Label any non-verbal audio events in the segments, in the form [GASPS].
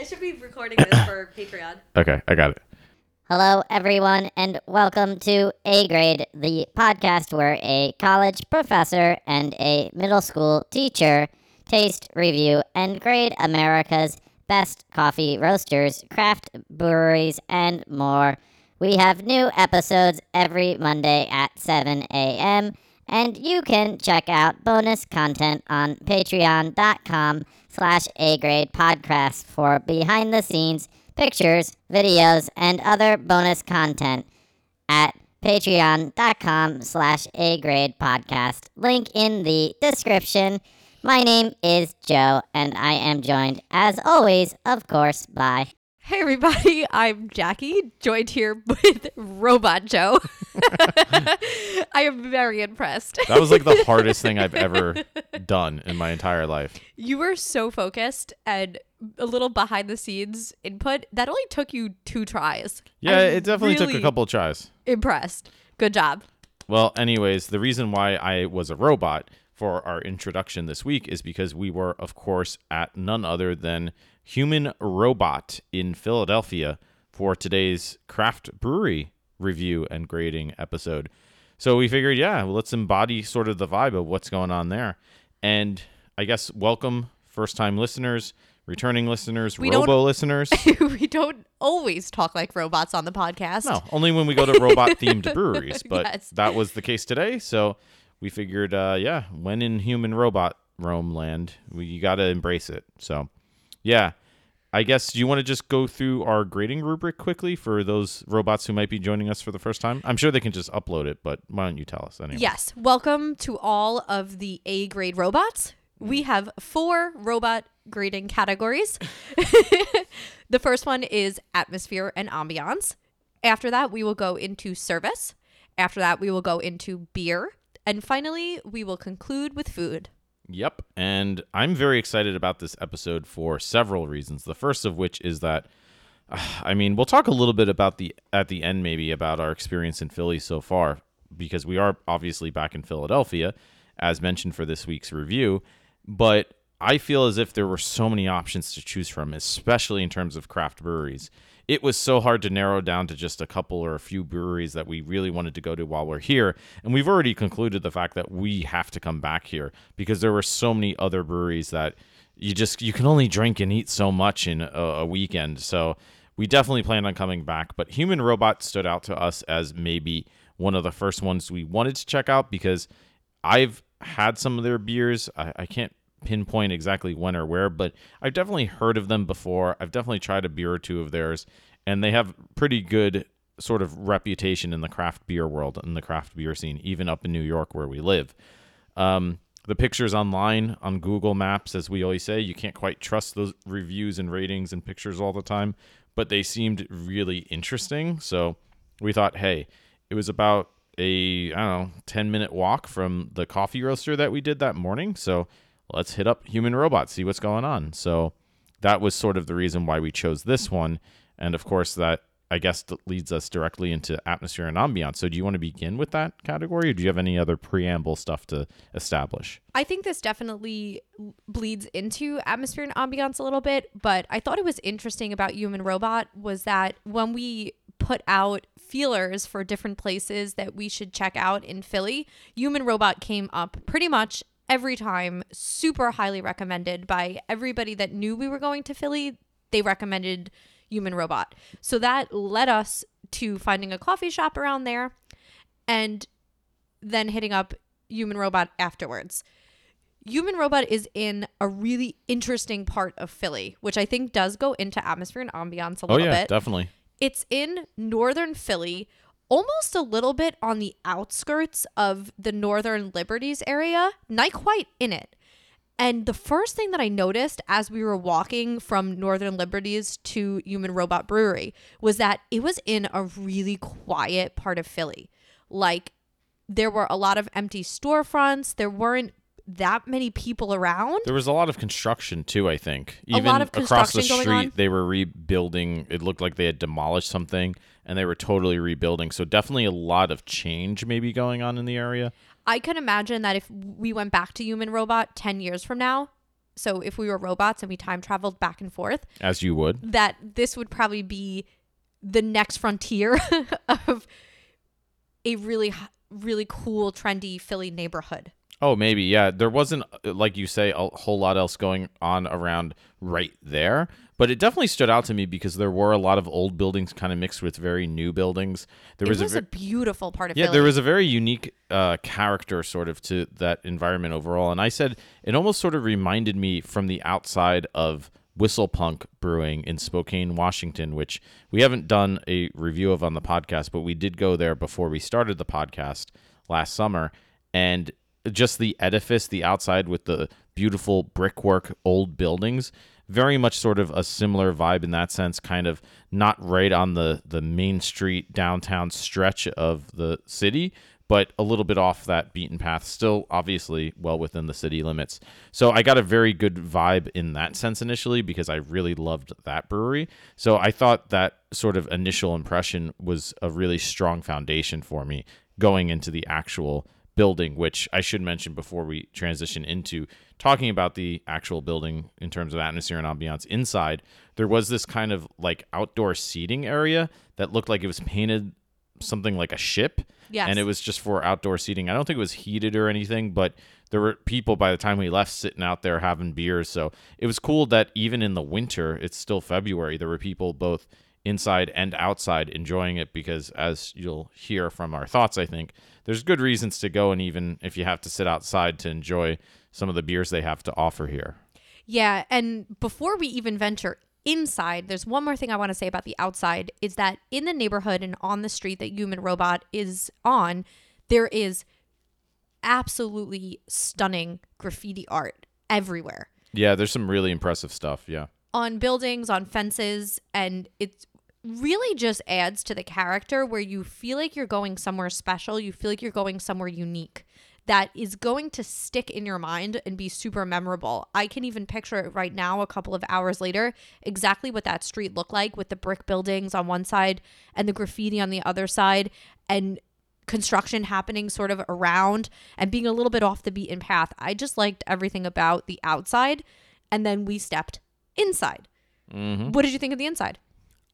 I should be recording this for Patreon. [COUGHS] Okay, I got it. Hello, everyone, and welcome to A Grade, the podcast where a college professor and a middle school teacher taste, review, and grade America's best coffee roasters, craft breweries, and more. We have new episodes every Monday at 7 a.m., and you can check out bonus content on patreon.com slash A Grade Podcast for behind the scenes pictures, videos, and other bonus content at patreon.com slash A Grade Podcast. Link in the description. My name is Joe, and I am joined, as always, of course, by Hey everybody, I'm Jackie, joined here with Robot Joe. [LAUGHS] I am very impressed. That was like the hardest thing I've ever done in my entire life. You were so focused and a little behind the scenes input. That only took you two tries. Yeah, I'm it definitely took a couple of tries. Impressed. Good job. Well, anyways, the reason why I was a robot for our introduction this week is because we were, of course, at none other than Human Robot in Philadelphia for today's craft brewery review and grading episode. So we figured, yeah, well, let's embody sort of the vibe of what's going on there. And I guess welcome first time listeners, returning listeners, We robo listeners. [LAUGHS] we don't always talk like robots on the podcast. No, only when we go to robot themed [LAUGHS] breweries. But Yes. that was the case today. So we figured, uh, yeah, when in human robot Rome land, we, you got to embrace it. So, yeah, I guess you want to just go through our grading rubric quickly for those robots who might be joining us for the first time. I'm sure they can just upload it, but why don't you tell us anyway? Yes. Welcome to all of the A grade robots. We mm. have four robot grading categories. [LAUGHS] the first one is atmosphere and ambiance. After that, we will go into service. After that, we will go into beer. And finally, we will conclude with food. Yep. And I'm very excited about this episode for several reasons. The first of which is that [SIGHS] I mean, we'll talk a little bit about the at the end maybe about our experience in Philly so far because we are obviously back in Philadelphia as mentioned for this week's review, but I feel as if there were so many options to choose from, especially in terms of craft breweries. It was so hard to narrow down to just a couple or a few breweries that we really wanted to go to while we're here. And we've already concluded the fact that we have to come back here because there were so many other breweries that you just you can only drink and eat so much in a, a weekend. So we definitely plan on coming back. But Human Robot stood out to us as maybe one of the first ones we wanted to check out because I've had some of their beers. I, I can't pinpoint exactly when or where, but I've definitely heard of them before. I've definitely tried a beer or two of theirs, and they have pretty good sort of reputation in the craft beer world and the craft beer scene, even up in New York where we live. Um, the pictures online on Google Maps, as we always say, you can't quite trust those reviews and ratings and pictures all the time, but they seemed really interesting. So we thought, hey, it was about a I don't know 10 minute walk from the coffee roaster that we did that morning. So let's hit up Human Robot, see what's going on. So that was sort of the reason why we chose this one, and of course that I guess leads us directly into atmosphere and ambiance. So do you want to begin with that category, or do you have any other preamble stuff to establish? I think this definitely bleeds into atmosphere and ambiance a little bit, but I thought it was interesting about Human Robot was that when we put out feelers for different places that we should check out in Philly, Human Robot came up pretty much every time, super highly recommended by everybody that knew we were going to Philly. They recommended Human Robot. So that led us to finding a coffee shop around there and then hitting up Human Robot afterwards. Human Robot is in a really interesting part of Philly, which I think does go into atmosphere and ambiance a Oh little yeah, bit. definitely. It's in northern Philly, almost a little bit on the outskirts of the Northern Liberties area, not quite in it. And the first thing that I noticed as we were walking from Northern Liberties to Human Robot Brewery was that it was in a really quiet part of Philly. Like there were a lot of empty storefronts, there weren't that many people around. There was a lot of construction too. I think even across the street, they were rebuilding. It looked like they had demolished something, and they were totally rebuilding. So definitely a lot of change maybe going on in the area. I can imagine that if we went back to Human Robot 10 years from now, so if we were robots and we time traveled back and forth, As you would. that this would probably be the next frontier [LAUGHS] of a really really cool trendy Philly neighborhood. Oh, maybe. Yeah. There wasn't, uh, like you say, a whole lot else going on around right there. But it definitely stood out to me because there were a lot of old buildings kind of mixed with very new buildings. There it was, was a, a, beautiful part of Yeah, Philly. there was a very unique uh, character sort of to that environment overall. And I said it almost sort of reminded me from the outside of Whistlepunk Brewing in Spokane, Washington, which we haven't done a review of on the podcast, but we did go there before we started the podcast last summer. And just the edifice, the outside with the beautiful brickwork old buildings, very much sort of a similar vibe in that sense, kind of not right on the, the main street downtown stretch of the city, but a little bit off that beaten path, still obviously well within the city limits. So I got a very good vibe in that sense initially because I really loved that brewery. So I thought that sort of initial impression was a really strong foundation for me going into the actual building, which I should mention before we transition into talking about the actual building in terms of atmosphere and ambiance inside. There was this kind of like outdoor seating area that looked like it was painted something like a ship. Yes. And it was just for outdoor seating. I don't think it was heated or anything, but there were people by the time we left sitting out there having beers. So it was cool that even in the winter, it's still February, there were people both inside and outside enjoying it because as you'll hear from our thoughts, I think there's good reasons to go and even if you have to sit outside to enjoy some of the beers they have to offer here. Yeah, and before we even venture inside, there's one more thing I want to say about the outside is that in the neighborhood and on the street that Human Robot is on, there is absolutely stunning graffiti art everywhere. Yeah, there's some really impressive stuff. Yeah. On buildings, on fences, and it really just adds to the character where you feel like you're going somewhere special, you feel like you're going somewhere unique that is going to stick in your mind and be super memorable. I can even picture it right now, a couple of hours later, exactly what that street looked like with the brick buildings on one side and the graffiti on the other side, and construction happening sort of around and being a little bit off the beaten path. I just liked everything about the outside. And then we stepped inside. Mm-hmm. What did you think of the inside?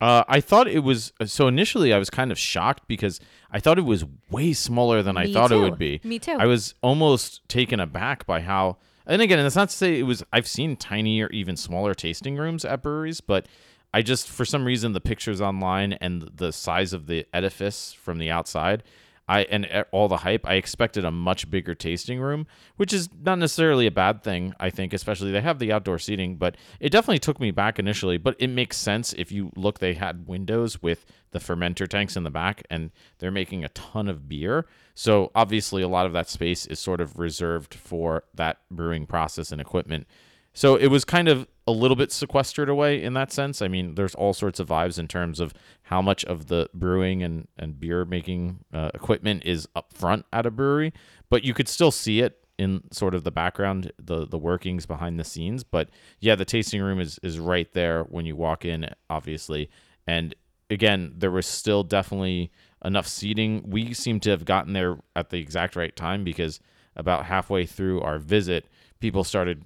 Uh, I thought it was so initially. I was kind of shocked because I thought it was way smaller than I Me thought it would be. Me too. I was almost taken aback by how. And again, that's not to say it was. I've seen tinier, even smaller tasting rooms at breweries, but I just for some reason the pictures online and the size of the edifice from the outside. I and all the hype, I expected a much bigger tasting room, which is not necessarily a bad thing. I think, especially they have the outdoor seating, but it definitely took me back initially. But it makes sense if you look; they had windows with the fermenter tanks in the back, and they're making a ton of beer. So obviously, a lot of that space is sort of reserved for that brewing process and equipment. So it was kind of a little bit sequestered away in that sense. I mean, there's all sorts of vibes in terms of how much of the brewing and, and beer making uh, equipment is up front at a brewery, but you could still see it in sort of the background, the the workings behind the scenes. But yeah, the tasting room is is right there when you walk in, obviously. And again, there was still definitely enough seating. We seem to have gotten there at the exact right time because about halfway through our visit, people started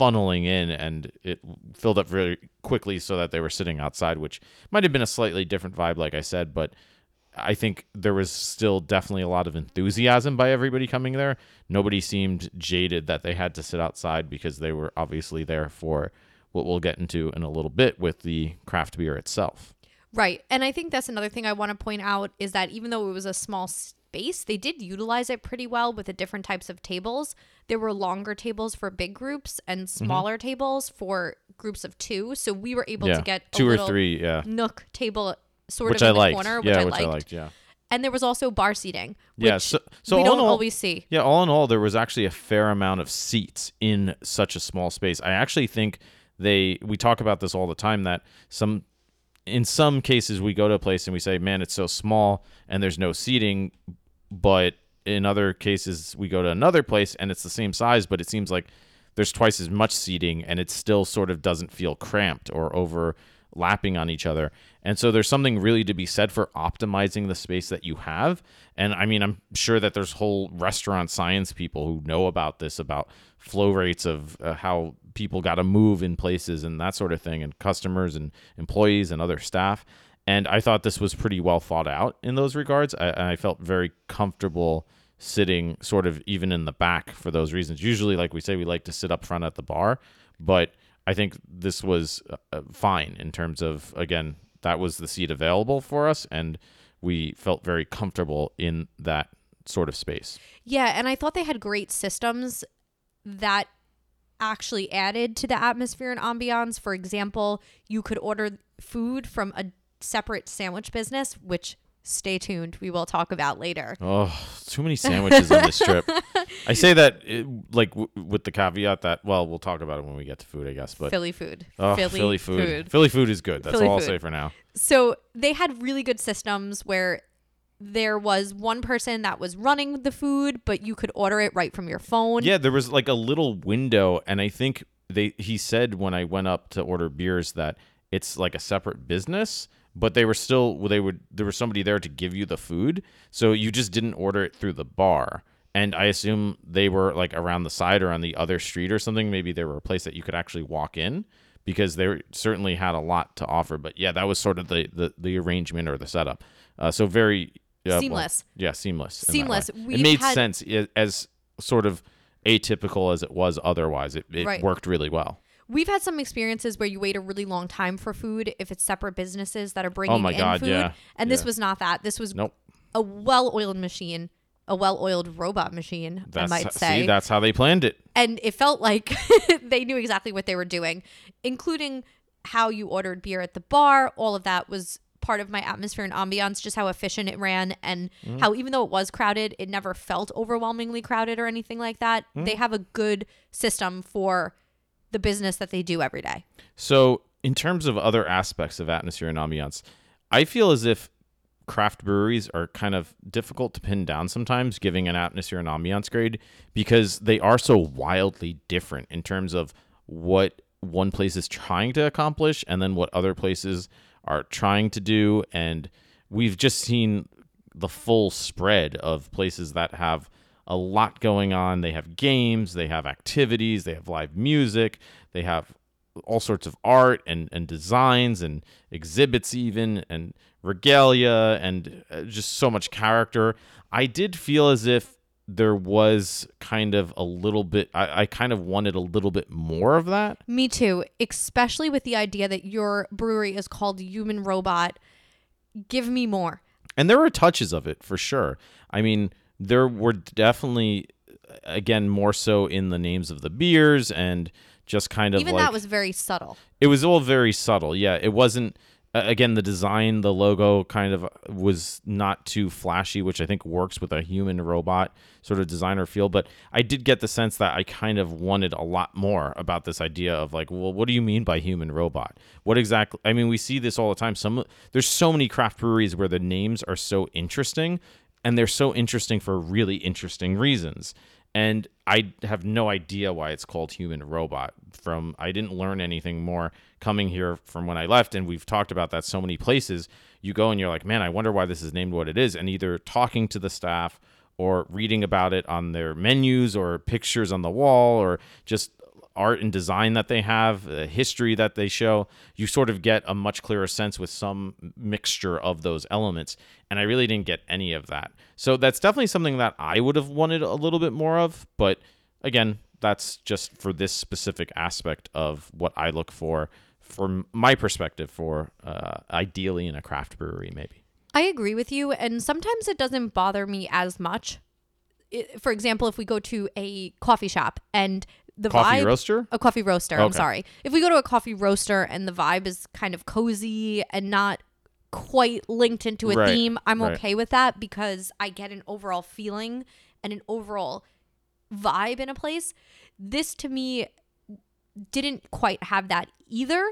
funneling in and it filled up very quickly so that they were sitting outside, which might have been a slightly different vibe, like I said, but I think there was still definitely a lot of enthusiasm by everybody coming there. Nobody seemed jaded that they had to sit outside because they were obviously there for what we'll get into in a little bit with the craft beer itself. Right. And I think that's another thing I want to point out is that even though it was a small space, they did utilize it pretty well with the different types of tables. There were longer tables for big groups and Mm-hmm. smaller tables for groups of two. So we were able yeah, to get a two or little three, yeah. nook table sort Which of in I the liked. corner, which, yeah, I, which liked. I liked. Yeah. And there was also bar seating, which Yeah, so- so we all don't all- always see. Yeah, all in all, there was actually a fair amount of seats in such a small space. I actually think they we talk about this all the time that some in some cases we go to a place and we say, "Man, it's so small and there's no seating," but in other cases we go to another place and it's the same size, but it seems like there's twice as much seating and it still sort of doesn't feel cramped or overlapping on each other. And so there's something really to be said for optimizing the space that you have. And I mean, I'm sure that there's whole restaurant science people who know about this about flow rates of uh, how people got to move in places and that sort of thing, and customers and employees and other staff. And I thought this was pretty well thought out in those regards. I, I felt very comfortable sitting sort of even in the back for those reasons. Usually, like we say, we like to sit up front at the bar, but I think this was uh, fine in terms of, again, that was the seat available for us. And we felt very comfortable in that sort of space. Yeah, and I thought they had great systems that actually added to the atmosphere and ambiance. For example, you could order food from a separate sandwich business, which stay tuned, we will talk about later. Oh, too many sandwiches on this trip. [LAUGHS] I say that it, like w- with the caveat that well, we'll talk about it when we get to food, I guess. But Philly food. oh, Philly, food. food. Philly food is good. That's Philly all I'll food. say for now. So they had really good systems where there was one person that was running the food, but you could order it right from your phone. Yeah, there was like a little window, and I think they he said when I went up to order beers that it's like a separate business, but they were still they would there was somebody there to give you the food, so you just didn't order it through the bar. And I assume they were like around the side or on the other street or something. Maybe they were a place that you could actually walk in because they certainly had a lot to offer. But yeah, that was sort of the the, the arrangement or the setup. Uh, so very uh, well, Seamless. yeah, seamless. Seamless. It made had- sense as sort of atypical as it was otherwise. It, it Right. worked really well. We've had some experiences where you wait a really long time for food if it's separate businesses that are bringing Oh my in God, food. yeah. And this was not that. This was Nope. a well-oiled machine, a well-oiled robot machine, That's I might say. see, that's how they planned it. and it felt like [LAUGHS] they knew exactly what they were doing, including how you ordered beer at the bar. All of that was part of my atmosphere and ambiance, just how efficient it ran, and Mm. how even though it was crowded, it never felt overwhelmingly crowded or anything like that. Mm. They have a good system for the business that they do every day. So, in terms of other aspects of atmosphere and ambiance, I feel as if craft breweries are kind of difficult to pin down sometimes, giving an atmosphere and ambiance grade because they are so wildly different in terms of what one place is trying to accomplish and then what other places are trying to do. And we've just seen the full spread of places that have a lot going on. They have games, they have activities, they have live music, they have all sorts of art and, and designs and exhibits, even and regalia and uh, just so much character. I did feel as if there was kind of a little bit, I, I kind of wanted a little bit more of that. Me too, especially with the idea that your brewery is called Human Robot. Give me more. and there were touches of it for sure. I mean, there were definitely, again, more so in the names of the beers and just kind of Even like that was very subtle. it was all very subtle. Yeah, it wasn't. Again, the design, the logo, kind of was not too flashy, which I think works with a human robot sort of designer feel. But I did get the sense that I kind of wanted a lot more about this idea of like, well, what do you mean by human robot? What exactly? I mean, we see this all the time. Some there's so many craft breweries where the names are so interesting, and they're so interesting for really interesting reasons and I have no idea why it's called human robot. From I didn't learn anything more coming here from when I left, and we've talked about that so many places. You go and you're like, man, I wonder why this is named what it is, and either talking to the staff or reading about it on their menus or pictures on the wall or just art and design that they have, the history that they show, you sort of get a much clearer sense with some mixture of those elements. And I really didn't get any of that. So that's definitely something that I would have wanted a little bit more of. But again, that's just for this specific aspect of what I look for, from my perspective, for uh, ideally in a craft brewery, maybe. I agree with you, and sometimes it doesn't bother me as much. It, for example, if we go to a coffee shop and the Coffee vibe, roaster? a coffee roaster. I'm sorry. If we go to a coffee roaster and the vibe is kind of cozy and not quite linked into a Right, theme, I'm right. okay with that because I get an overall feeling and an overall vibe in a place. This to me didn't quite have that either.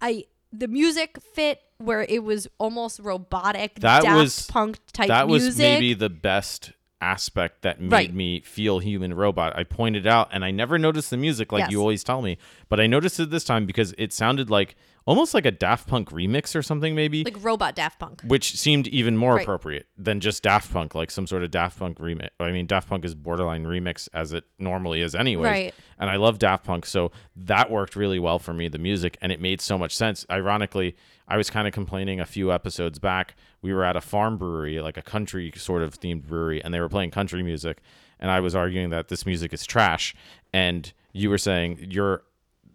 I the music fit where it was almost robotic, That was- Punk type that music. was maybe the best aspect that made Right. me feel human robot. I pointed out, and I never noticed the music like Yes. you always tell me, but I noticed it this time because it sounded like almost like a Daft Punk remix or something, maybe. Like robot Daft Punk. which seemed even more Right. appropriate than just Daft Punk, like some sort of Daft Punk remix. I mean, Daft Punk is borderline remix as it normally is, anyway. Right. And I love Daft Punk, so that worked really well for me, the music, and it made so much sense. Ironically, I was kind of complaining a few episodes back. We were at a farm brewery, like a country sort of themed brewery, and they were playing country music, and I was arguing that this music is trash, and you were saying you're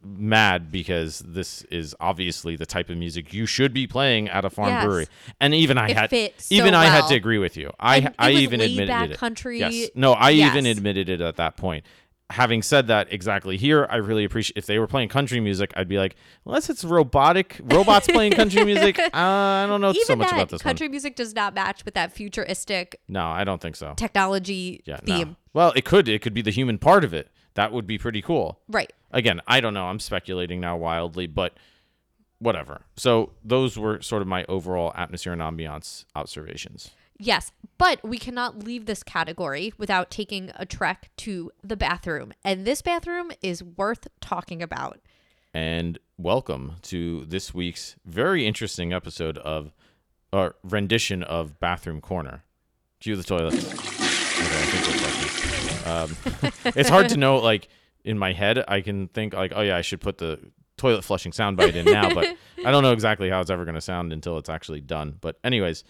mad because this is obviously the type of music you should be playing at a farm Yes. brewery. And even I It had so even I had to agree with you. I And I even admitted it. country. Yes. No, I even admitted it at that point. Having said that, exactly here, I really appreciate if they were playing country music, I'd be like, unless it's robotic robots playing country music, [LAUGHS] uh, I don't know Even so much about this country one. music does not match with that futuristic No, I don't think so. technology Yeah, no. theme. Well, it could. It could be the human part of it. That would be pretty cool. Right. again, I don't know. I'm speculating now wildly, but whatever. So those were sort of my overall atmosphere and ambiance observations. Yes, but we cannot leave this category without taking a trek to the bathroom. And this bathroom is worth talking about. And welcome to this week's very interesting episode of or rendition of Bathroom Corner. Cue the toilet. Okay, I think we're. Um, [LAUGHS] it's hard to know. Like in my head, I can think like, oh yeah, I should put the toilet flushing soundbite in now, but [LAUGHS] I don't know exactly how it's ever going to sound until it's actually done. But anyways,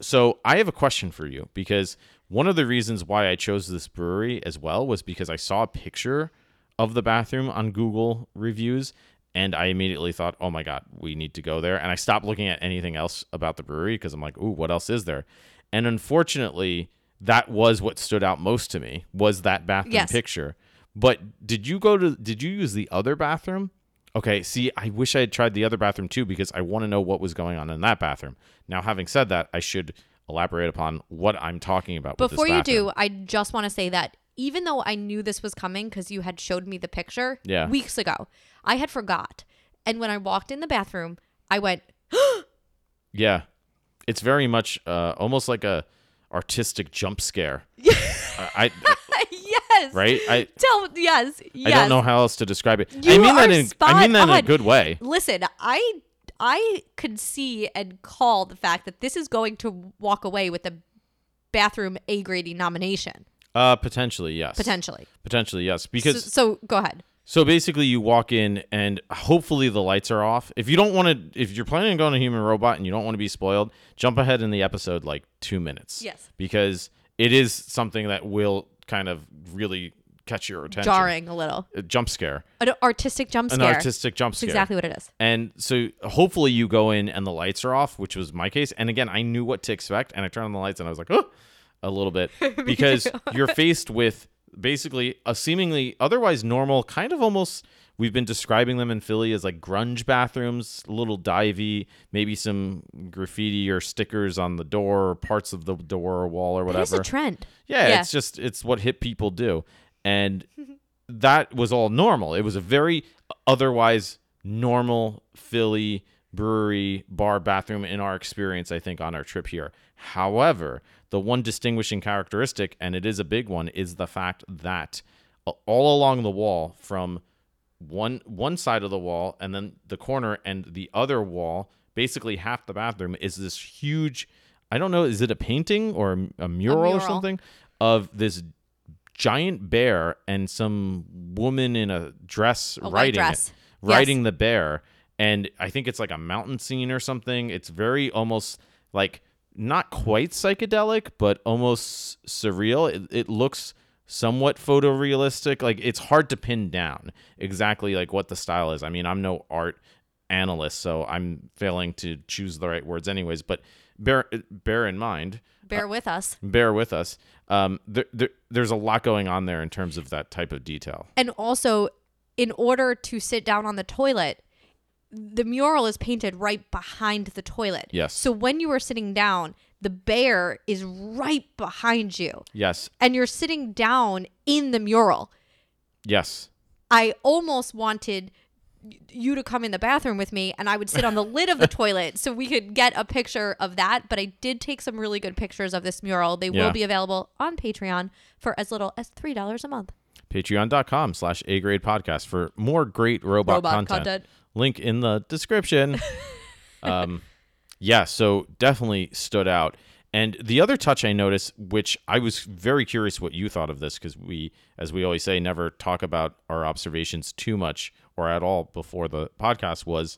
so I have a question for you because one of the reasons why I chose this brewery as well was because I saw a picture of the bathroom on Google reviews and I immediately thought, "Oh my god, we need to go there." And I stopped looking at anything else about the brewery because I'm like, "Ooh, what else is there?" And unfortunately, that was what stood out most to me was that bathroom Yes. picture. But did you go to did you use the other bathroom? Okay, see, I wish I had tried the other bathroom too because I want to know what was going on in that bathroom. Now, having said that, I should elaborate upon what I'm talking about. with this Before you do, I just want to say that even though I knew this was coming because you had showed me the picture Yeah. weeks ago, I had forgot. And when I walked in the bathroom, I went, [GASPS] Yeah, it's very much uh, almost like a artistic jump scare. [LAUGHS] I, I [LAUGHS] yes. right. I Tell yes. Yes. I don't know how else to describe it. You I mean that in I mean that in a good way. Listen, I I could see and call the fact that this is going to walk away with a bathroom A grading nomination Uh, potentially yes. potentially. Potentially yes. So, Because so go ahead. So basically, you walk in and hopefully the lights are off. If you don't want to, if you're planning on going to human robot and you don't want to be spoiled, jump ahead in the episode like two minutes. Yes. Because it is something that will kind of really catch your attention. Jarring a little. A jump scare. An artistic jump scare. An artistic jump That's scare. exactly what it is. And so hopefully you go in and the lights are off, which was my case. And again, I knew what to expect and I turned on the lights and I was like, oh, a little bit [LAUGHS] because you're faced with basically a seemingly otherwise normal, kind of almost. We've been describing them in Philly as like grunge bathrooms, a little divey, maybe some graffiti or stickers on the door or parts of the door or wall or whatever. It is whatever. a trend. Yeah, Yeah. it's just it's what hip people do. And that was all normal. It was a very otherwise normal Philly brewery bar bathroom in our experience, I think, on our trip here. However, the one distinguishing characteristic, and it is a big one, is the fact that uh, all along the wall from one one side of the wall and then the corner and the other wall basically half the bathroom is this huge i don't know is it a painting or a, a mural, or mural. something of this giant bear and some woman in a dress A riding dress. it Yes. riding the bear and i think it's like a mountain scene or something it's very almost like not quite psychedelic but almost surreal it, it looks somewhat photorealistic like it's hard to pin down exactly like what the style is i mean i'm no art analyst so i'm failing to choose the right words anyways but bear bear in mind Bear with us. bear with us um there, there, there's a lot going on there in terms of that type of detail And also, in order to sit down on the toilet, the mural is painted right behind the toilet. Yes. So when you are sitting down, the bear is right behind you, yes and you're sitting down in the mural. yes I almost wanted you to come in the bathroom with me and I would sit on the [LAUGHS] lid of the toilet so we could get a picture of that. But I did take some really good pictures of this mural. They Yeah. will be available on Patreon for as little as $3 a month. patreon.com slash a grade podcast for more great robot, Robot content. content. Link in the description. [LAUGHS] um, yeah, so definitely stood out. And the other touch I noticed, which I was very curious what you thought of this, because we, as we always say, never talk about our observations too much or at all before the podcast, was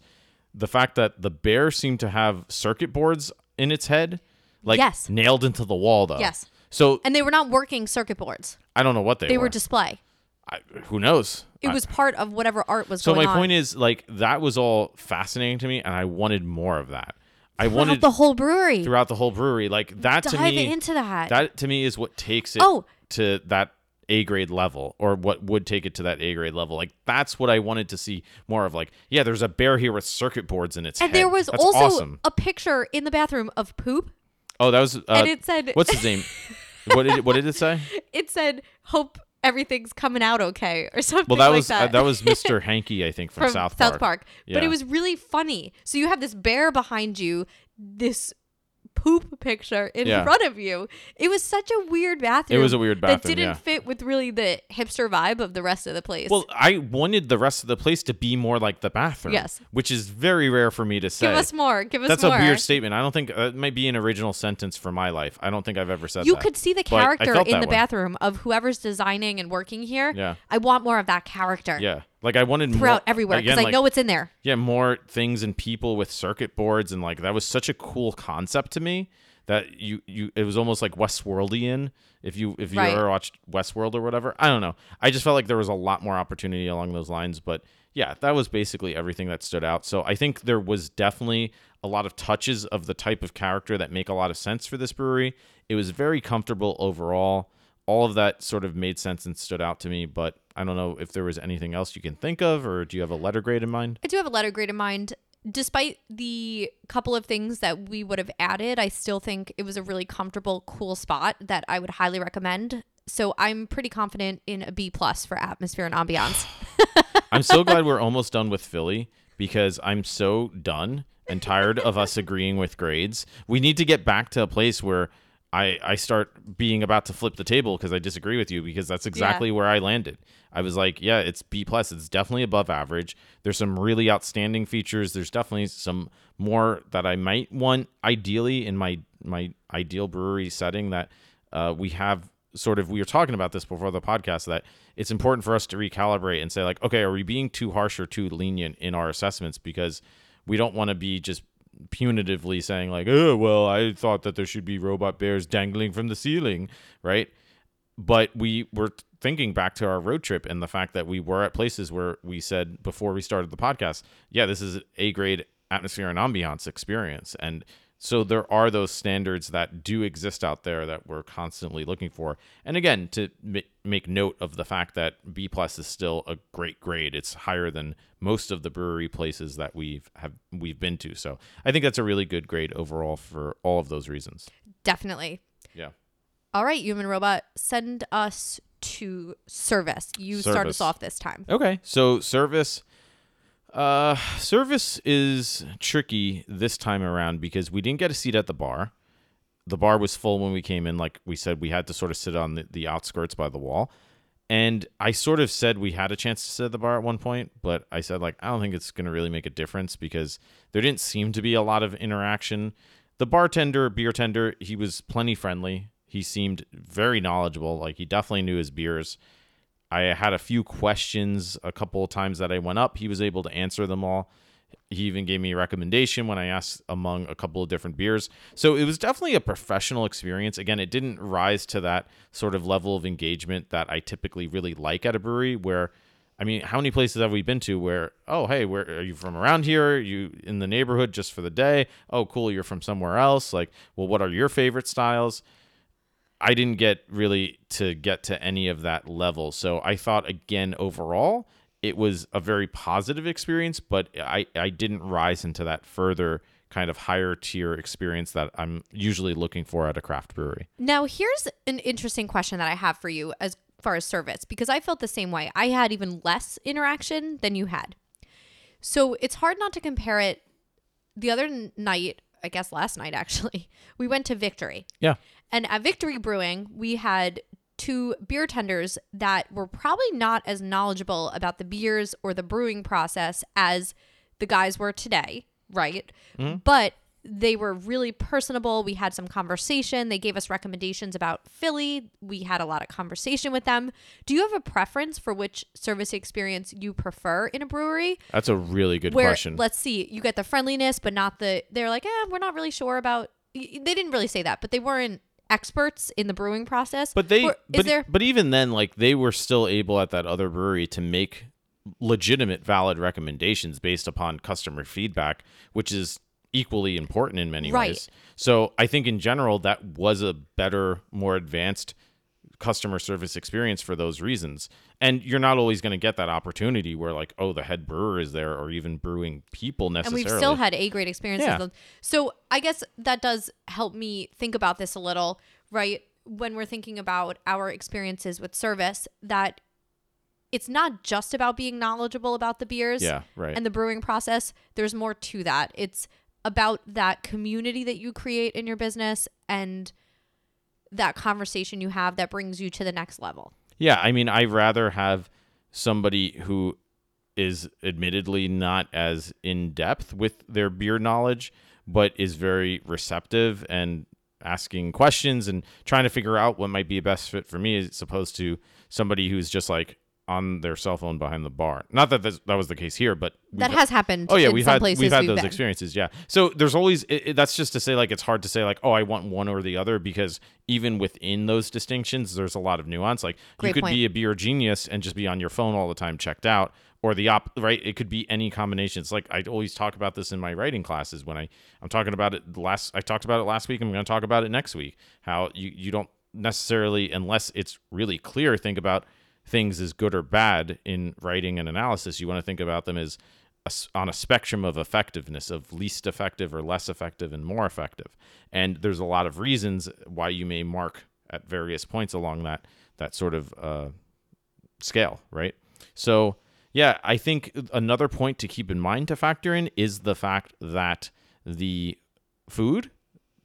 the fact that the bear seemed to have circuit boards in its head, like Yes. nailed into the wall, though. Yes. So And they were not working circuit boards. I don't know what they, They were. They were display. I, who knows? It I- was part of whatever art was so my on. point is, like, that was all fascinating to me, and I wanted more of that. I Throughout wanted the whole brewery. throughout the whole brewery. Like that to Dive me, into that. that to me is what takes it Oh. to that A grade level, or what would take it to that A grade level. Like that's what I wanted to see more of. Like, yeah, there's a bear here with circuit boards in its and head. there was That's also awesome. a picture in the bathroom of poop. Oh, that was. Uh, and it said what's his name? what did it, what did it say? [LAUGHS] it said hope everything's coming out okay [LAUGHS] or something Well, that like was that. Uh, that was [LAUGHS] Mr. Hanky, I think, from, from South Park. But Yeah. it was really funny. So you have this bear behind you, this poop picture in Yeah. front of you. It was such a weird bathroom. It was a weird bathroom that didn't yeah. fit with really the hipster vibe of the rest of the place. Well, I wanted the rest of the place to be more like the bathroom. Yes. Which is very rare for me to say. give us more. Give us more. That's more. a weird statement. I don't think uh, it might be an original sentence for my life. I don't think I've ever said that. You that. could see the character in the way. bathroom of whoever's designing and working here. Yeah. I want more of that character Yeah, like I wanted throughout more, everywhere because I like, know it's in there. yeah more things and people with circuit boards and like that was such a cool concept to me that you you it was almost like Westworldian if you if you Right. ever watched Westworld or whatever. I don't know. I just felt like there was a lot more opportunity along those lines, but yeah, that was basically everything that stood out. So I think there was definitely a lot of touches of the type of character that make a lot of sense for this brewery. It was very comfortable overall. All of that sort of made sense and stood out to me, but I don't know if there was anything else you can think of, or do you have a letter grade in mind? I do have a letter grade in mind. Despite the couple of things that we would have added, I still think it was a really comfortable, cool spot that I would highly recommend. So I'm pretty confident in a B plus for atmosphere and ambiance. [LAUGHS] I'm so [LAUGHS] glad we're almost done with Philly because I'm so done and tired of us agreeing with grades. We need to get back to a place where I, I start being about to flip the table because I disagree with you because that's exactly where I landed. I was like, yeah, it's B plus. It's definitely above average. There's some really outstanding features. There's definitely some more that I might want ideally in my my ideal brewery setting that uh, we have sort of we were talking about this before the podcast that it's important for us to recalibrate and say like okay are we being too harsh or too lenient in our assessments because we don't want to be just punitively saying like oh well i thought that there should be robot bears dangling from the ceiling right? But we were thinking back to our road trip and the fact that we were at places where we said before we started the podcast yeah this is a grade atmosphere and ambiance experience and so there are those standards that do exist out there that we're constantly looking for and again to ma- make note of the fact that b plus is still a great grade it's higher than most of the brewery places that we've have we've been to so i think that's a really good grade overall for all of those reasons Definitely. yeah All right, human robot, send us to service. You start us off this time. Okay. So service uh service is tricky this time around because we didn't get a seat at the bar. The bar was full when we came in like we said we had to sort of sit on the, the outskirts by the wall. And I sort of said we had a chance to sit at the bar at one point, but I said like I don't think it's going to really make a difference because there didn't seem to be a lot of interaction. The bartender, beer tender, he was plenty friendly. He seemed very knowledgeable, like he definitely knew his beers. I had a few questions a couple of times that I went up. He was able to answer them all. He even gave me a recommendation when I asked among a couple of different beers. So it was definitely a professional experience. Again, it didn't rise to that sort of level of engagement that I typically really like at a brewery where I mean, how many places have we been to where, oh, hey, where are you from around here? Are you in the neighborhood just for the day? Oh, cool, you're from somewhere else. Like, well, what are your favorite styles? I didn't get really to get to any of that level. So I thought again overall it was a very positive experience, but I, I didn't rise into that further kind of higher tier experience that I'm usually looking for at a craft brewery. Now, here's an interesting question that I have for you as far as service, because I felt the same way. I had even less interaction than you had. So it's hard not to compare it. The other night, I guess last night [LAUGHS] actually, we went to Victory. Yeah. And at Victory Brewing, we had two beer tenders that were probably not as knowledgeable about the beers or the brewing process as the guys were today, right? Mm-hmm. But they were really personable. We had some conversation. They gave us recommendations about Philly. We had a lot of conversation with them. Do you have a preference for which service experience you prefer in a brewery? That's a really good Where question. let's see, you get the friendliness, but not the. They're like, eh, we're not really sure about. They didn't really say that, but they weren't experts in the brewing process. But they, Or but, is there? but even then, like they were still able at that other brewery to make legitimate, valid recommendations based upon customer feedback, which is equally important in many Right. ways. So I think in general that was a better, more advanced customer service experience for those reasons. And you're not always going to get that opportunity where like, oh, the head brewer is there or even brewing people necessarily. and we've still had A great experiences. Yeah. So I guess that does help me think about this a little, right? When we're thinking about our experiences with service, that it's not just about being knowledgeable about the beers yeah, right. and the brewing process. There's more to that. It's about that community that you create in your business and that conversation you have that brings you to the next level. Yeah, I mean, I'd rather have somebody who is admittedly not as in depth with their beer knowledge, but is very receptive and asking questions and trying to figure out what might be a best fit for me, as opposed to somebody who's just like on their cell phone behind the bar. Not that this, that was the case here, but That has happened. Oh yeah, in we've had places we've had we've those been. experiences. Yeah. So there's always it, it- that's just to say like it's hard to say like oh I want one or the other because even within those distinctions there's a lot of nuance. Like Great you could point. be a beer genius and just be on your phone all the time checked out, or the op right. It could be any combination. It's like I always talk about this in my writing classes when I I'm talking about it last I talked about it last week. I'm going to talk about it next week. How you you don't necessarily unless it's really clear think about things as good or bad in writing and analysis. You want to think about them as a on a spectrum of effectiveness of least effective or less effective and more effective. And there's a lot of reasons why you may mark at various points along that that sort of uh, scale, right? So yeah, I think another point to keep in mind to factor in is the fact that the food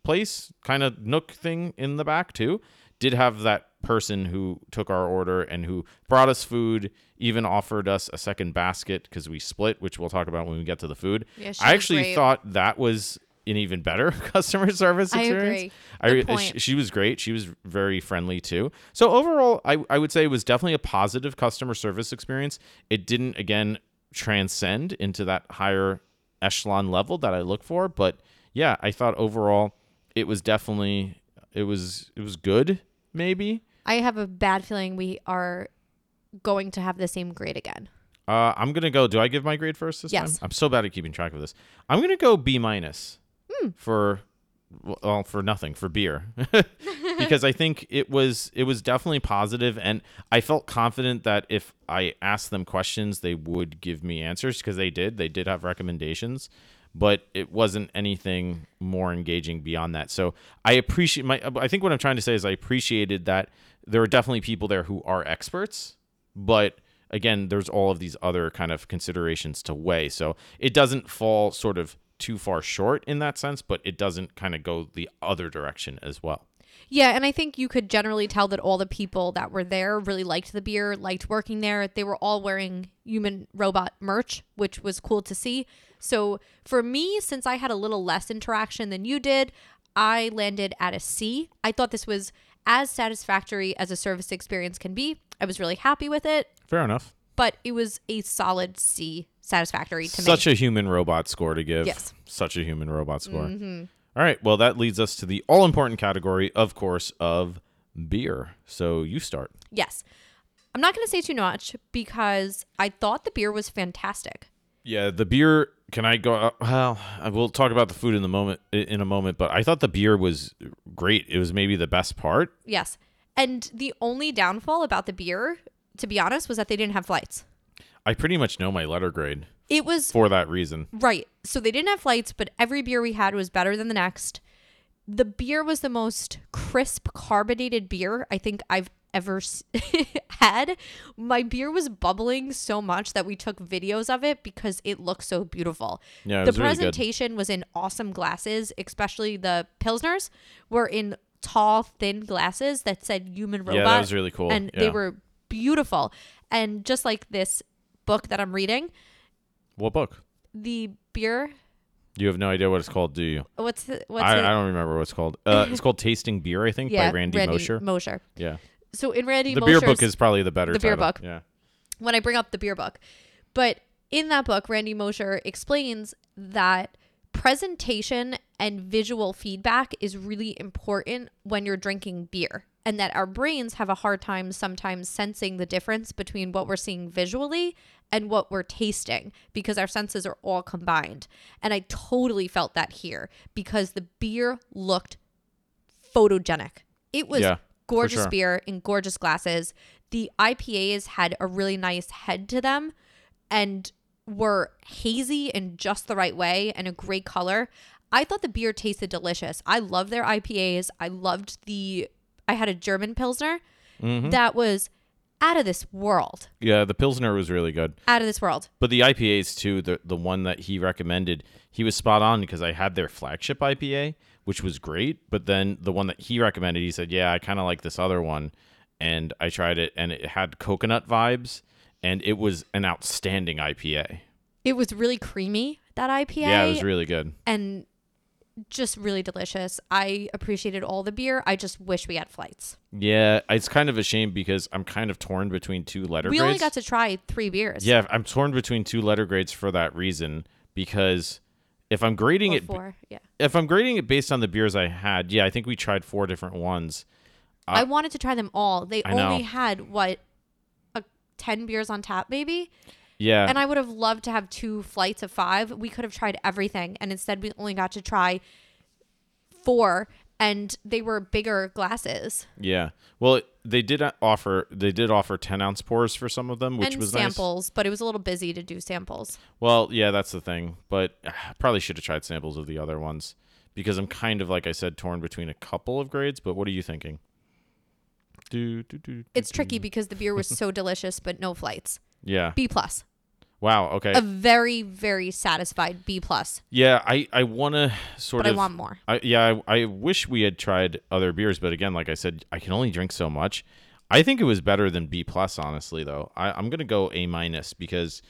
place kind of nook thing in the back too did have that person who took our order and who brought us food even offered us a second basket because we split which we'll talk about when we get to the food Yeah, she i actually great. thought that was an even better [LAUGHS] customer service I experience agree. I, Good sh- point. she was great she was very friendly too so overall I, I would say it was definitely a positive customer service experience it didn't again transcend into that higher echelon level that i look for but yeah i thought overall it was definitely it was it was good maybe I have a bad feeling we are going to have the same grade again. uh i'm gonna go do i give my grade first this Yes. time i'm so bad at keeping track of this i'm gonna go b minus Hmm. for well for nothing for beer [LAUGHS] because i think it was it was definitely positive and i felt confident that if i asked them questions they would give me answers because they did they did have recommendations but it wasn't anything more engaging beyond that so i appreciate my i think what i'm trying to say is i appreciated that there are definitely people there who are experts but again there's all of these other kind of considerations to weigh so it doesn't fall sort of too far short in that sense but it doesn't kind of go the other direction as well Yeah, and I think you could generally tell that all the people that were there really liked the beer, liked working there. They were all wearing human robot merch, which was cool to see. So for me, since I had a little less interaction than you did, I landed at a C. I thought this was as satisfactory as a service experience can be. I was really happy with it, fair enough but it was a solid C satisfactory to me. such me. a human robot score to give Yes. Mm-hmm. such a human robot score All right well that leads us to the all important category of course of beer so you start yes. I'm not going to say too much because I thought the beer was fantastic. Yeah, the beer. Can I go? Uh, well, we'll talk about the food in the moment in a moment, but I thought the beer was great. It was maybe the best part. Yes. And the only downfall about the beer, to be honest, was that they didn't have flights. I pretty much know my letter grade It was for that reason. right. So they didn't have flights, but every beer we had was better than the next. The beer was the most crisp carbonated beer I think I've ever s- [LAUGHS] had. My beer was bubbling so much that we took videos of it because it looked so beautiful. Yeah, the was really presentation was in awesome glasses, especially the pilsners were in tall, thin glasses that said human robot. Yeah, that was really cool. And they were beautiful. And just like this book that I'm reading, What book? the beer. You have no idea what it's called, do you? What's the what's I, it? I don't remember what it's called. Uh, it's [LAUGHS] called Tasting Beer, I think, yeah, by Randy, Mosher. Mosher. yeah. So in Randy Mosher's The beer book is probably the better the beer book. Yeah. when I bring up the beer book. But in that book, Randy Mosher explains that presentation and visual feedback is really important when you're drinking beer. And that our brains have a hard time sometimes sensing the difference between what we're seeing visually and what we're tasting because our senses are all combined. And I totally felt that here because the beer looked photogenic. It was Yeah, gorgeous sure. beer in gorgeous glasses. The IPAs had a really nice head to them and were hazy in just the right way and a great color. I thought the beer tasted delicious. I love their IPAs. I loved the I had a German Pilsner Mm-hmm. that was out of this world. Yeah, the Pilsner was really good. Out of this world. But the IPAs too, the the one that he recommended, he was spot on because I had their flagship IPA, which was great. But then the one that he recommended, he said, "Yeah, I kind of like this other one," and I tried it, and it had coconut vibes, and it was an outstanding IPA. It was really creamy, that IPA. Yeah, it was really good. and just really delicious. I appreciated all the beer. I just wish we had flights. Yeah, it's kind of a shame because I'm kind of torn between two letter grades. We grades. only got to try three beers. yeah, I'm torn between two letter grades for that reason because if I'm grading Or it four. Yeah. if I'm grading it based on the beers I had, yeah, I think we tried four different ones. I uh, wanted to try them all. They I know. only had what a 10 beers on tap maybe. Yeah. And I would have loved to have two flights of 5. We could have tried everything and instead we only got to try four and they were bigger glasses yeah. Well, they did offer they did offer 10 ounce pours for some of them, which and was nice. samples, but it was a little busy to do samples. Well, yeah, that's the thing. But [SIGHS] uh, probably should have tried samples of the other ones because I'm kind of like I said torn between a couple of grades. But what are you thinking? Do, do, do, It's tricky because the beer was so [LAUGHS] delicious but no flights. Yeah. B plus. Wow. Okay. A very very satisfied B plus, yeah. I I want to sort of but I want more. I, yeah, I, I wish we had tried other beers, but again, like I said, I can only drink so much. I think it was better than B plus, honestly. Though I, I'm gonna go A minus because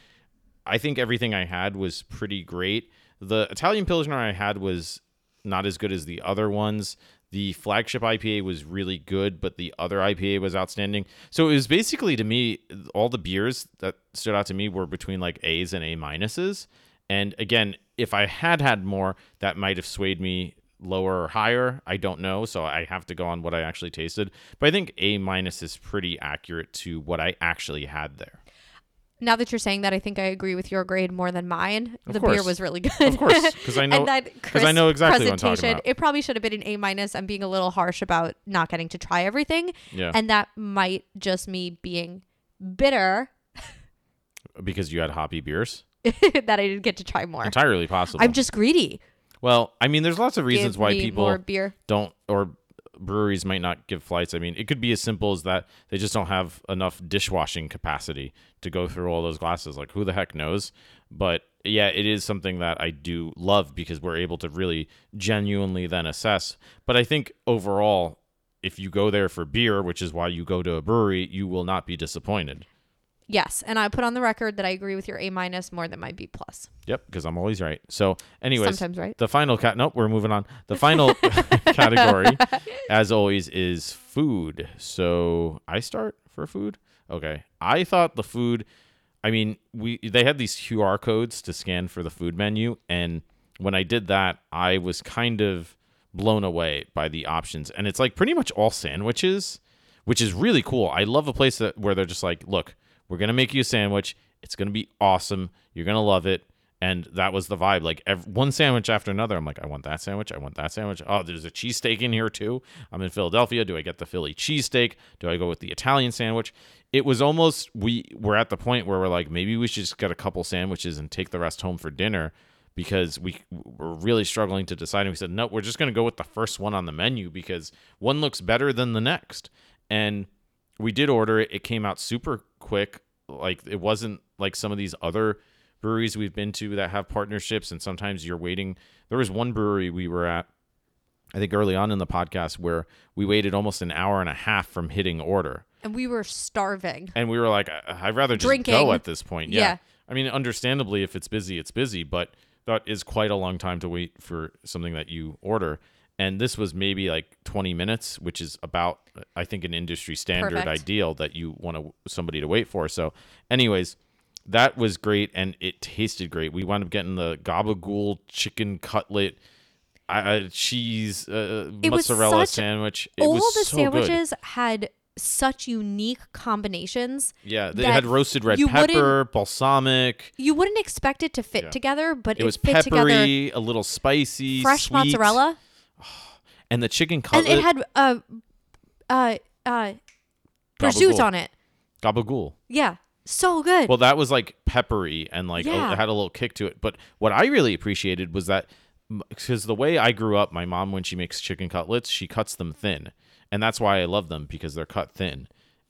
I think everything I had was pretty great. The Italian Pilsner I had was not as good as the other ones. The flagship IPA was really good, but the other IPA was outstanding. So it was basically to me, all the beers that stood out to me were between like A's and A minuses. And again, if I had had more, that might have swayed me lower or higher. I don't know. So I have to go on what I actually tasted. But I think A minus is pretty accurate to what I actually had there. Now that you're saying that, I think I agree with your grade more than mine. Of the beer was really good. Of course, 'cause I [LAUGHS] know- and that 'cause I know exactly what I'm talking presentation, about. It probably should have been an A minus. I'm being a little harsh about not getting to try everything, Yeah. and that might just me being bitter [LAUGHS] because you had hoppy beers. [LAUGHS] that I didn't get to try more. Entirely possible. I'm just greedy. well, I mean, there's lots of reasons Give why people don't or breweries might not give flights. I mean, it could be as simple as that they just don't have enough dishwashing capacity to go through all those glasses. Like who the heck knows? But yeah, it is something that I do love because we're able to really genuinely then assess. But I think overall, if you go there for beer, which is why you go to a brewery, you will not be disappointed. Yes, and I put on the record that I agree with your A minus more than my B plus. Yep, because I'm always right. So, anyways, Sometimes right. The final cat. Nope, we're moving on. The [LAUGHS] final [LAUGHS] category, as always, is food. So I start for food. Okay, I thought the food. I mean, we they had these QR codes to scan for the food menu, and when I did that, I was kind of blown away by the options. And it's like pretty much all sandwiches, which is really cool. I love a place that where they're just like, look, we're gonna make you a sandwich. It's gonna be awesome. You're gonna love it. And that was the vibe. Like ev one sandwich after another. I'm like, I want that sandwich. I want that sandwich. Oh, there's a cheesesteak in here too. I'm in Philadelphia. Do I get the Philly cheesesteak? Do I go with the Italian sandwich? It was almost we were at the point where we're like, maybe we should just get a couple sandwiches and take the rest home for dinner because we were really struggling to decide. And we said, no, we're just going to go with the first one on the menu because one looks better than the next. And we did order it. It came out super quick. Like it wasn't like some of these other breweries we've been to that have partnerships and sometimes you're waiting. There was one brewery we were at I think early on in the podcast where we waited almost an hour and a half from hitting order. And we were starving. And we were like, I'd rather just Drinking. go at this point. Yeah. Yeah. I mean, understandably, if it's busy, it's busy, but that is quite a long time to wait for something that you order. And this was maybe like 20 minutes, which is about, I think, an industry standard Perfect. ideal that you want to, somebody to wait for. So, anyways, that was great and it tasted great. We wound up getting the gabagool chicken cutlet, uh, cheese, uh, mozzarella sandwich. It All the so good. sandwiches had such unique combinations. Yeah, they had roasted red pepper, balsamic. You wouldn't expect it to fit Yeah. together, but It it, was fit together. peppery, a little spicy, Fresh sweet, mozzarella, [SIGHS] and the chicken cutlet. and it had uh, uh, uh, prosciutto on it. gabagool. Yeah, so good. Well, that was like peppery and like Yeah. it had a little kick to it. But what I really appreciated was that because the way I grew up, my mom when she makes chicken cutlets, she cuts them thin, and that's why I love them because they're cut thin,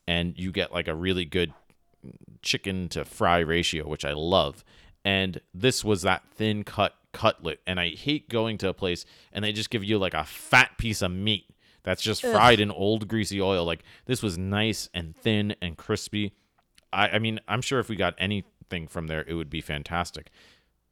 and you get like a really good chicken to fry ratio, which I love. And this was that thin cut cutlet, and I hate going to a place and they just give you like a fat piece of meat that's just fried in old greasy oil. Like this was nice and thin and crispy. I, I mean, I'm sure if we got anything from there, it would be fantastic.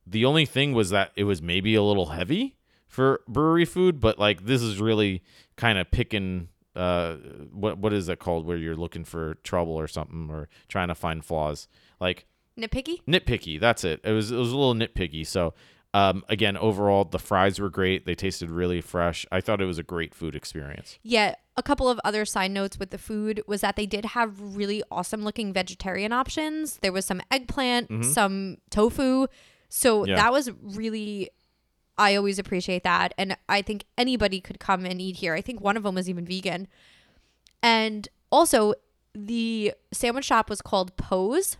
The only thing was that it was maybe a little heavy for brewery food, but like this is really kind of picking uh what what is it called where you're looking for trouble or something or trying to find flaws. Like Nitpicky. nitpicky, that's it. It was it was a little nitpicky. So um again, overall the fries were great. They tasted really fresh. I thought it was a great food experience. Yeah, a couple of other side notes with the food was that they did have really awesome looking vegetarian options. There was some eggplant, some tofu. So Mm-hmm. Yeah. that was really I always appreciate that and I think anybody could come and eat here. I think one of them was even vegan. And also the sandwich shop was called Poe's,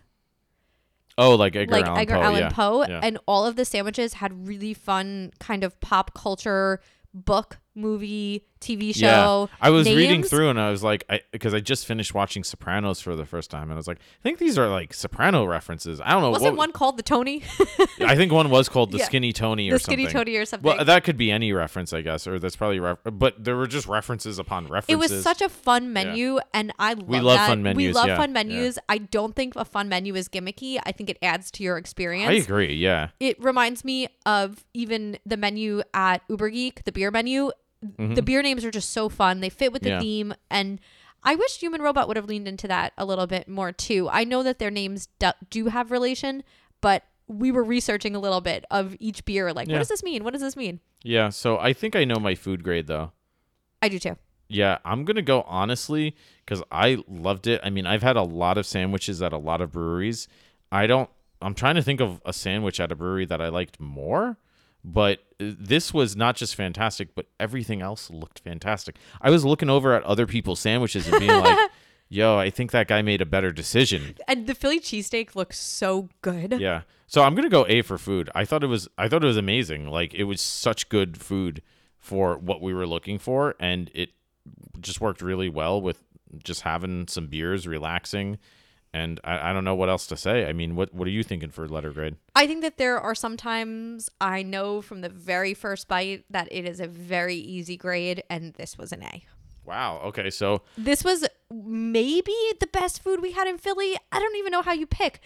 Oh, like Edgar like Allan Edgar Poe, Allan yeah. Poe, Yeah. and all of the sandwiches had really fun kind of pop culture book, movie, TV show. Yeah. I was reading through and I was like, I because I just finished watching Sopranos for the first time, and I was like, I think these are like Soprano references. I don't know. Wasn't what, one called the Tony? [LAUGHS] I think one was called the Yeah. Skinny Tony or the Skinny something. Tony or something. Well, that could be any reference, I guess, or that's probably ref- but there were just references upon references. it was such a fun menu, and I love We love that. fun We love yeah, fun yeah. menus. I don't think a fun menu is gimmicky. I think it adds to your experience. I agree. Yeah. It reminds me of even the menu at Uber Geek, the beer menu. The beer names are just so fun. They fit with the Mm-hmm. Yeah. theme, and I wish Human Robot would have leaned into that a little bit more too. I know that their names do, do have relation, but we were researching a little bit of each beer. Like, Yeah. what does this mean? What does this mean? Yeah. So I think I know my food grade though. I do too. Yeah, I'm gonna go honestly because I loved it. I mean, I've had a lot of sandwiches at a lot of breweries. I don't. I'm trying to think of a sandwich at a brewery that I liked more, but uh, this was not just fantastic, but everything else looked fantastic. I was looking over at other people's sandwiches and being like, [LAUGHS] "Yo, I think that guy made a better decision." And the Philly cheesesteak looks so good. Yeah. So I'm gonna go A for food. I thought it was I thought it was amazing. Like it was such good food for what we were looking for, and it just worked really well with just having some beers, relaxing, and I, I don't know what else to say. I mean, what what are you thinking for letter grade? I think that there are sometimes I know from the very first bite that it is a very easy grade, and this was an A. Wow. Okay. So This was maybe the best food we had in Philly. I don't even know how you pick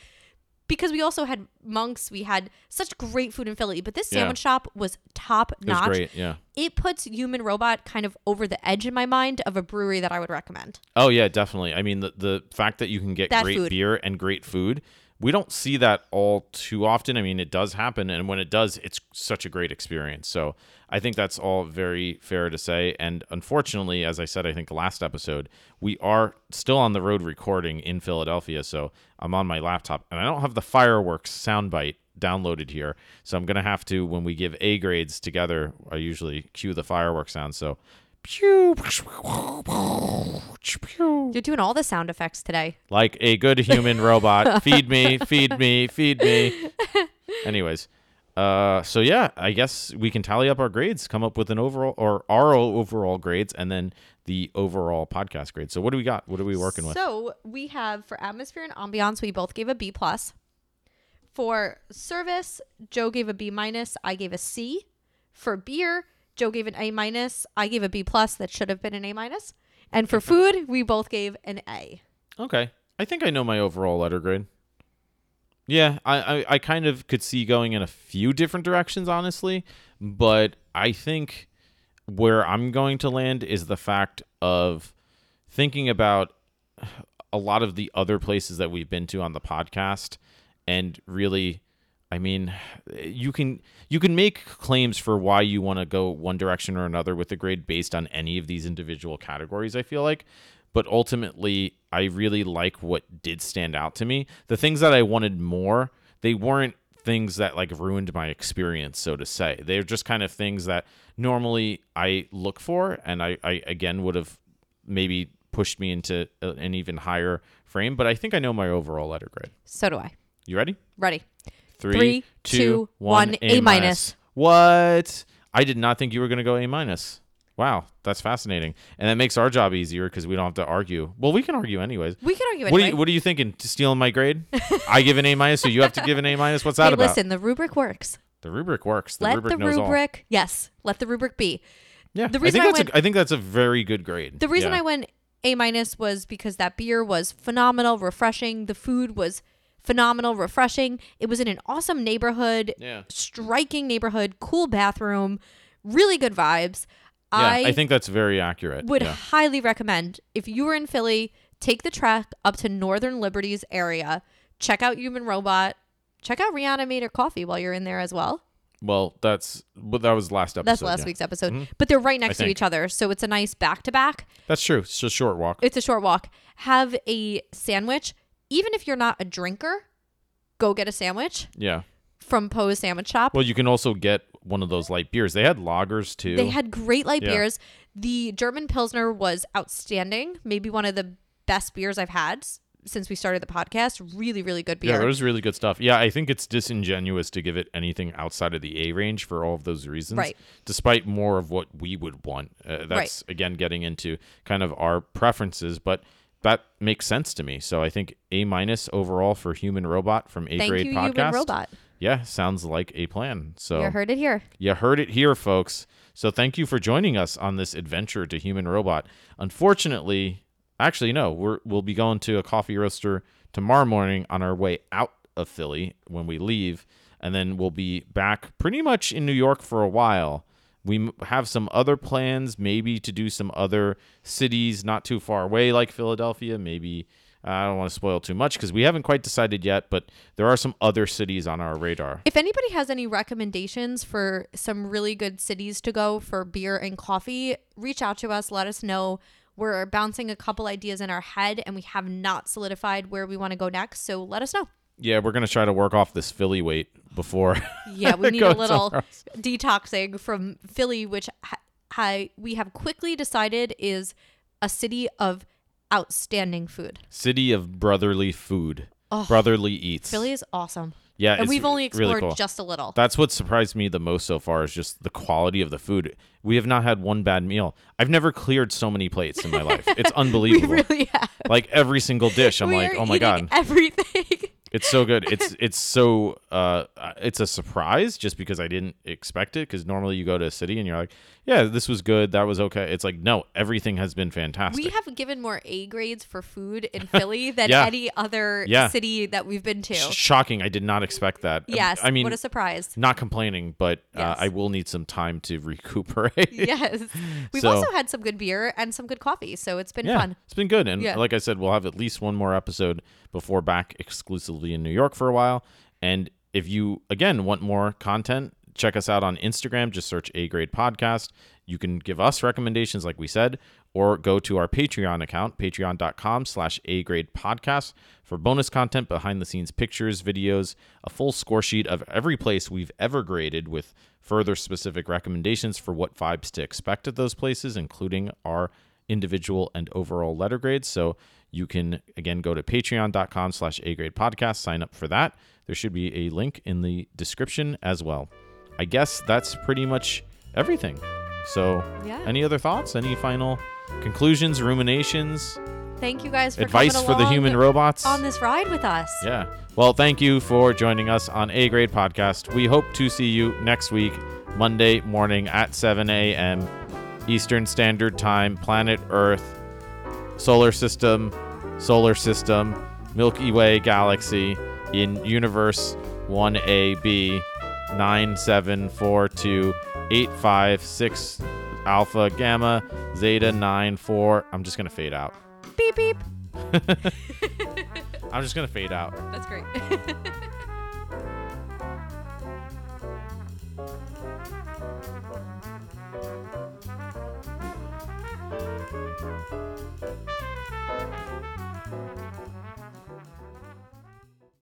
because we also had Monk's. We had such great food in Philly, but this Yeah. sandwich shop was top notch. great. Yeah. It puts Human Robot kind of over the edge in my mind of a brewery that I would recommend. Oh yeah, definitely. I mean, the the fact that you can get That great food. beer and great food, we don't see that all too often. I mean, it does happen, and when it does, it's such a great experience. So I think that's all very fair to say. And unfortunately, as I said, I think last episode, we are still on the road recording in Philadelphia. So I'm on my laptop, and I don't have the fireworks soundbite downloaded here. So I'm gonna have to when we give A grades together. I usually cue the fireworks sound. So. Pew, pew, You're doing all the sound effects today. like a good human robot. [LAUGHS] feed me, feed me, feed me. Anyways, uh, so yeah, I guess we can tally up our grades, come up with an overall or our overall grades, and then the overall podcast grade. So what do we got? What are we working with? So we have for atmosphere and ambiance, we both gave a B plus. For service, Joe gave a B minus. I gave a C. For beer, Joe gave an A minus. I gave a B plus. That should have been an A minus. And for food, we both gave an A. Okay, I think I know my overall letter grade. Yeah, I, I, I kind of could see going in a few different directions, honestly. But I think where I'm going to land is the fact of thinking about a lot of the other places that we've been to on the podcast and really I mean, you can you can make claims for why you want to go one direction or another with the grade based on any of these individual categories, I feel like, but ultimately I really like what did stand out to me. The things that I wanted more, they weren't things that like ruined my experience, so to say. They're just kind of things that normally I look for and I, I again would have maybe pushed me into an even higher frame, but I think I know my overall letter grade. So do I. You ready? Ready. Three, Three, two, two, one. one, A minus. What? I did not think you were going to go A minus. Wow, that's fascinating, and that makes our job easier because we don't have to argue. Well, we can argue anyways. We can argue What anyway. are you What are you thinking? Stealing my grade? [LAUGHS] I give an A minus, so you have to give an A minus. What's that hey, about? listen, the rubric works. The rubric works. The let rubric the knows all. rubric, yes, let the rubric be. Yeah, the I reason think I that's went- a, I think that's a very good grade. The reason Yeah. I went A minus was because that beer was phenomenal, refreshing. The food was phenomenal, refreshing. It was in an awesome neighborhood, Yeah. striking neighborhood, cool bathroom, really good vibes. Yeah, I, I, think that's very accurate. would yeah. highly recommend if you were in Philly, take the trek up to Northern Liberties area, check out Human Robot, check out Reanimator Coffee while you're in there as well. Well, that's but that was last episode. That's last yeah. week's episode. Mm-hmm. But they're right next to each other, so it's a nice back to back. That's true. It's a short walk. It's a short walk. Have a sandwich. Even if you're not a drinker, go get a sandwich yeah. from Poe's Sandwich Shop. Well, you can also get one of those light beers. They had lagers too. They had great light Yeah. beers. The German Pilsner was outstanding. Maybe one of the best beers I've had s- since we started the podcast. Really, really good beer. Yeah, was really good stuff. Yeah, I think it's disingenuous to give it anything outside of the A range for all of those reasons. Right. Despite more of what we would want. Uh, that's again getting into kind of our preferences, but that makes sense to me. So I think A minus overall for Human Robot from A Thank Grade you, Podcast. Human Robot. Yeah, sounds like a plan. So You heard it here. You heard it here, folks. So thank you for joining us on this adventure to Human Robot. Unfortunately, actually, no, we're, we'll be going to a coffee roaster tomorrow morning on our way out of Philly when we leave, and then we'll be back pretty much in New York for a while. We have some other plans, maybe to do some other cities not too far away, like Philadelphia. Maybe uh, I don't want to spoil too much because we haven't quite decided yet, but there are some other cities on our radar. If anybody has any recommendations for some really good cities to go for beer and coffee, reach out to us. Let us know. We're bouncing a couple ideas in our head and we have not solidified where we want to go next. So let us know. Yeah, we're gonna try to work off this Philly weight before. [LAUGHS] Yeah, we need a little detoxing from Philly, which ha- ha- we have quickly decided is a city of outstanding food. City of brotherly food, Oh, brotherly eats. Philly is awesome. yeah, And we've only really explored cool. just a little. That's what surprised me the most so far is just the quality of the food. We have not had one bad meal. I've never cleared so many plates in my life. It's [LAUGHS] we unbelievable. really have. like every single dish, I'm We like, oh my god, everything. [LAUGHS] it's so good. It's [LAUGHS] it's so uh, it's a surprise just because I didn't expect it. Because normally you go to a city and you're like, yeah, this was good, that was okay. It's like no, everything has been fantastic. We have given more A grades for food in [LAUGHS] Philly than Yeah. any other Yeah. city that we've been to. Shocking. I did not expect that. yes. I mean, what a surprise. not complaining, but uh, I will need some time to [LAUGHS] recuperate. yes. [LAUGHS] We've So- also had some good beer and some good coffee, so it's been yeah, fun. it's been good. And like I said, we'll have at least one more episode before back exclusively in New York for a while. And if you again want more content, check us out on Instagram. Just search A Grade Podcast. You can give us recommendations, like we said, or go to our Patreon account, patreon.com slash A Grade Podcast, for bonus content, behind the scenes pictures, videos, a full score sheet of every place we've ever graded with further specific recommendations for what vibes to expect at those places, including our individual and overall letter grades. So you can again go to patreon.com slash A grade podcast, sign up for that. There should be a link in the description as well. I guess that's pretty much everything. So Yeah. any other thoughts? Any final conclusions, ruminations, Thank you guys for advice coming for the human robots? on this ride with us. Yeah. Well, thank you for joining us on A Grade Podcast. We hope to see you next week, Monday morning at 7 a.m. Eastern Standard Time, planet Earth, solar system, solar system, Milky Way galaxy. in universe 1AB 9742856 alpha gamma zeta 94. I'm just going to fade out. Beep beep. [LAUGHS] [LAUGHS] I'm just going to fade out. That's great. [LAUGHS]